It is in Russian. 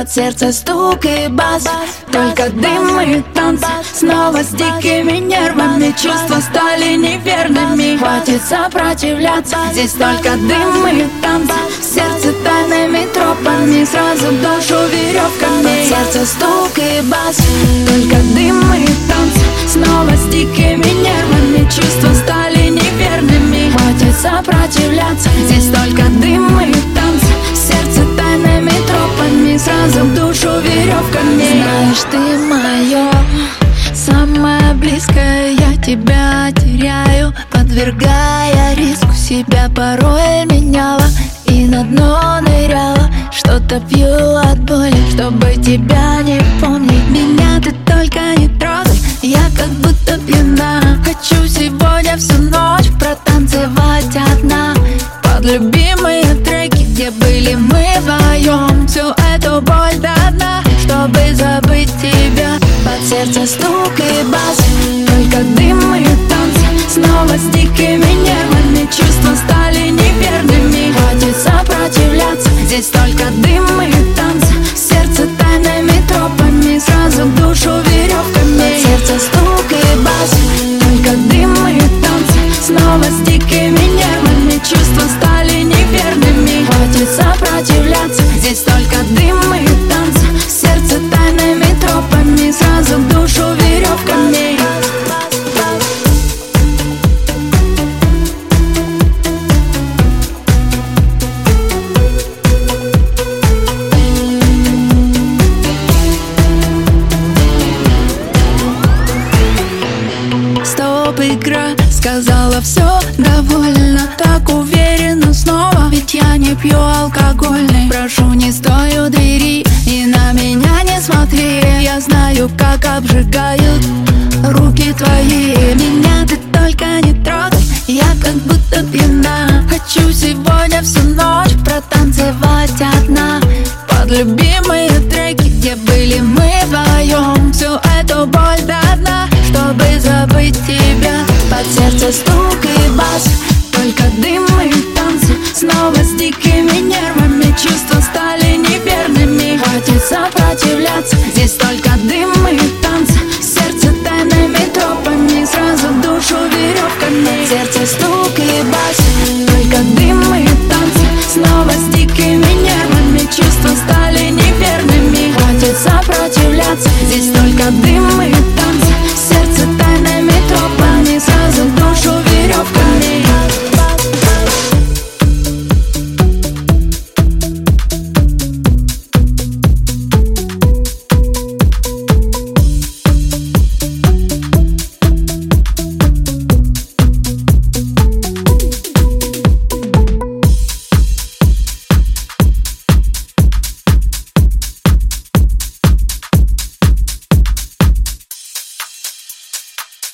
Под сердце стук и бас. Только дым и танцы Снова с дикими нервами. Чувства стали неверными Хватит сопротивляться. Здесь только дым и танцы Сердце тайными тропами. Сразу душу веревками. Под сердце стук и бас. Только дым и танцы Снова с дикими нервами. Чувства стали неверными Хватит сопротивляться. Здесь только дым и танцы Сразу душу веревками Знаешь, ты мое Самое близкое. Я тебя теряю Подвергая риску. Себя Порой меняла И на дно ныряла. Что-то пью от боли Чтобы тебя не помнить. Меня ты только не трогай Я как будто пьяна. Хочу сегодня всю ночь Протанцевать одна Под любимые треки Где были мы вдвоем Всю эту боль до дна Чтобы забыть тебя. Под сердце стук и бас Только дым и танцы Снова с дикими нервами Чувства стали неверными. Хватит сопротивляться Здесь только дым и танцы Сердце тайными тропами Сразу душу веревками Под сердце стук и бас Только дым и танцы Снова с сказала все довольно. Так уверенно снова, ведь я не пью алкогольный. Прошу, не стой у двери и на меня не смотри. Я знаю, как обжигают руки твои. Меня ты только не трогай, я как будто пьяна. Хочу сегодня всю ночь протанцевать одна. Под любимые сердце стук и бас, только дым и танцы. Снова с дикими нервами чувства стали неверными. Хватит сопротивляться, здесь только дым и танцы. Сердце тайными тропами, сразу душу веревками. Сердце стук и бас, только дым и танцы. Снова с дикими нервами чувства стали неверными. Хватит сопротивляться, здесь только дым и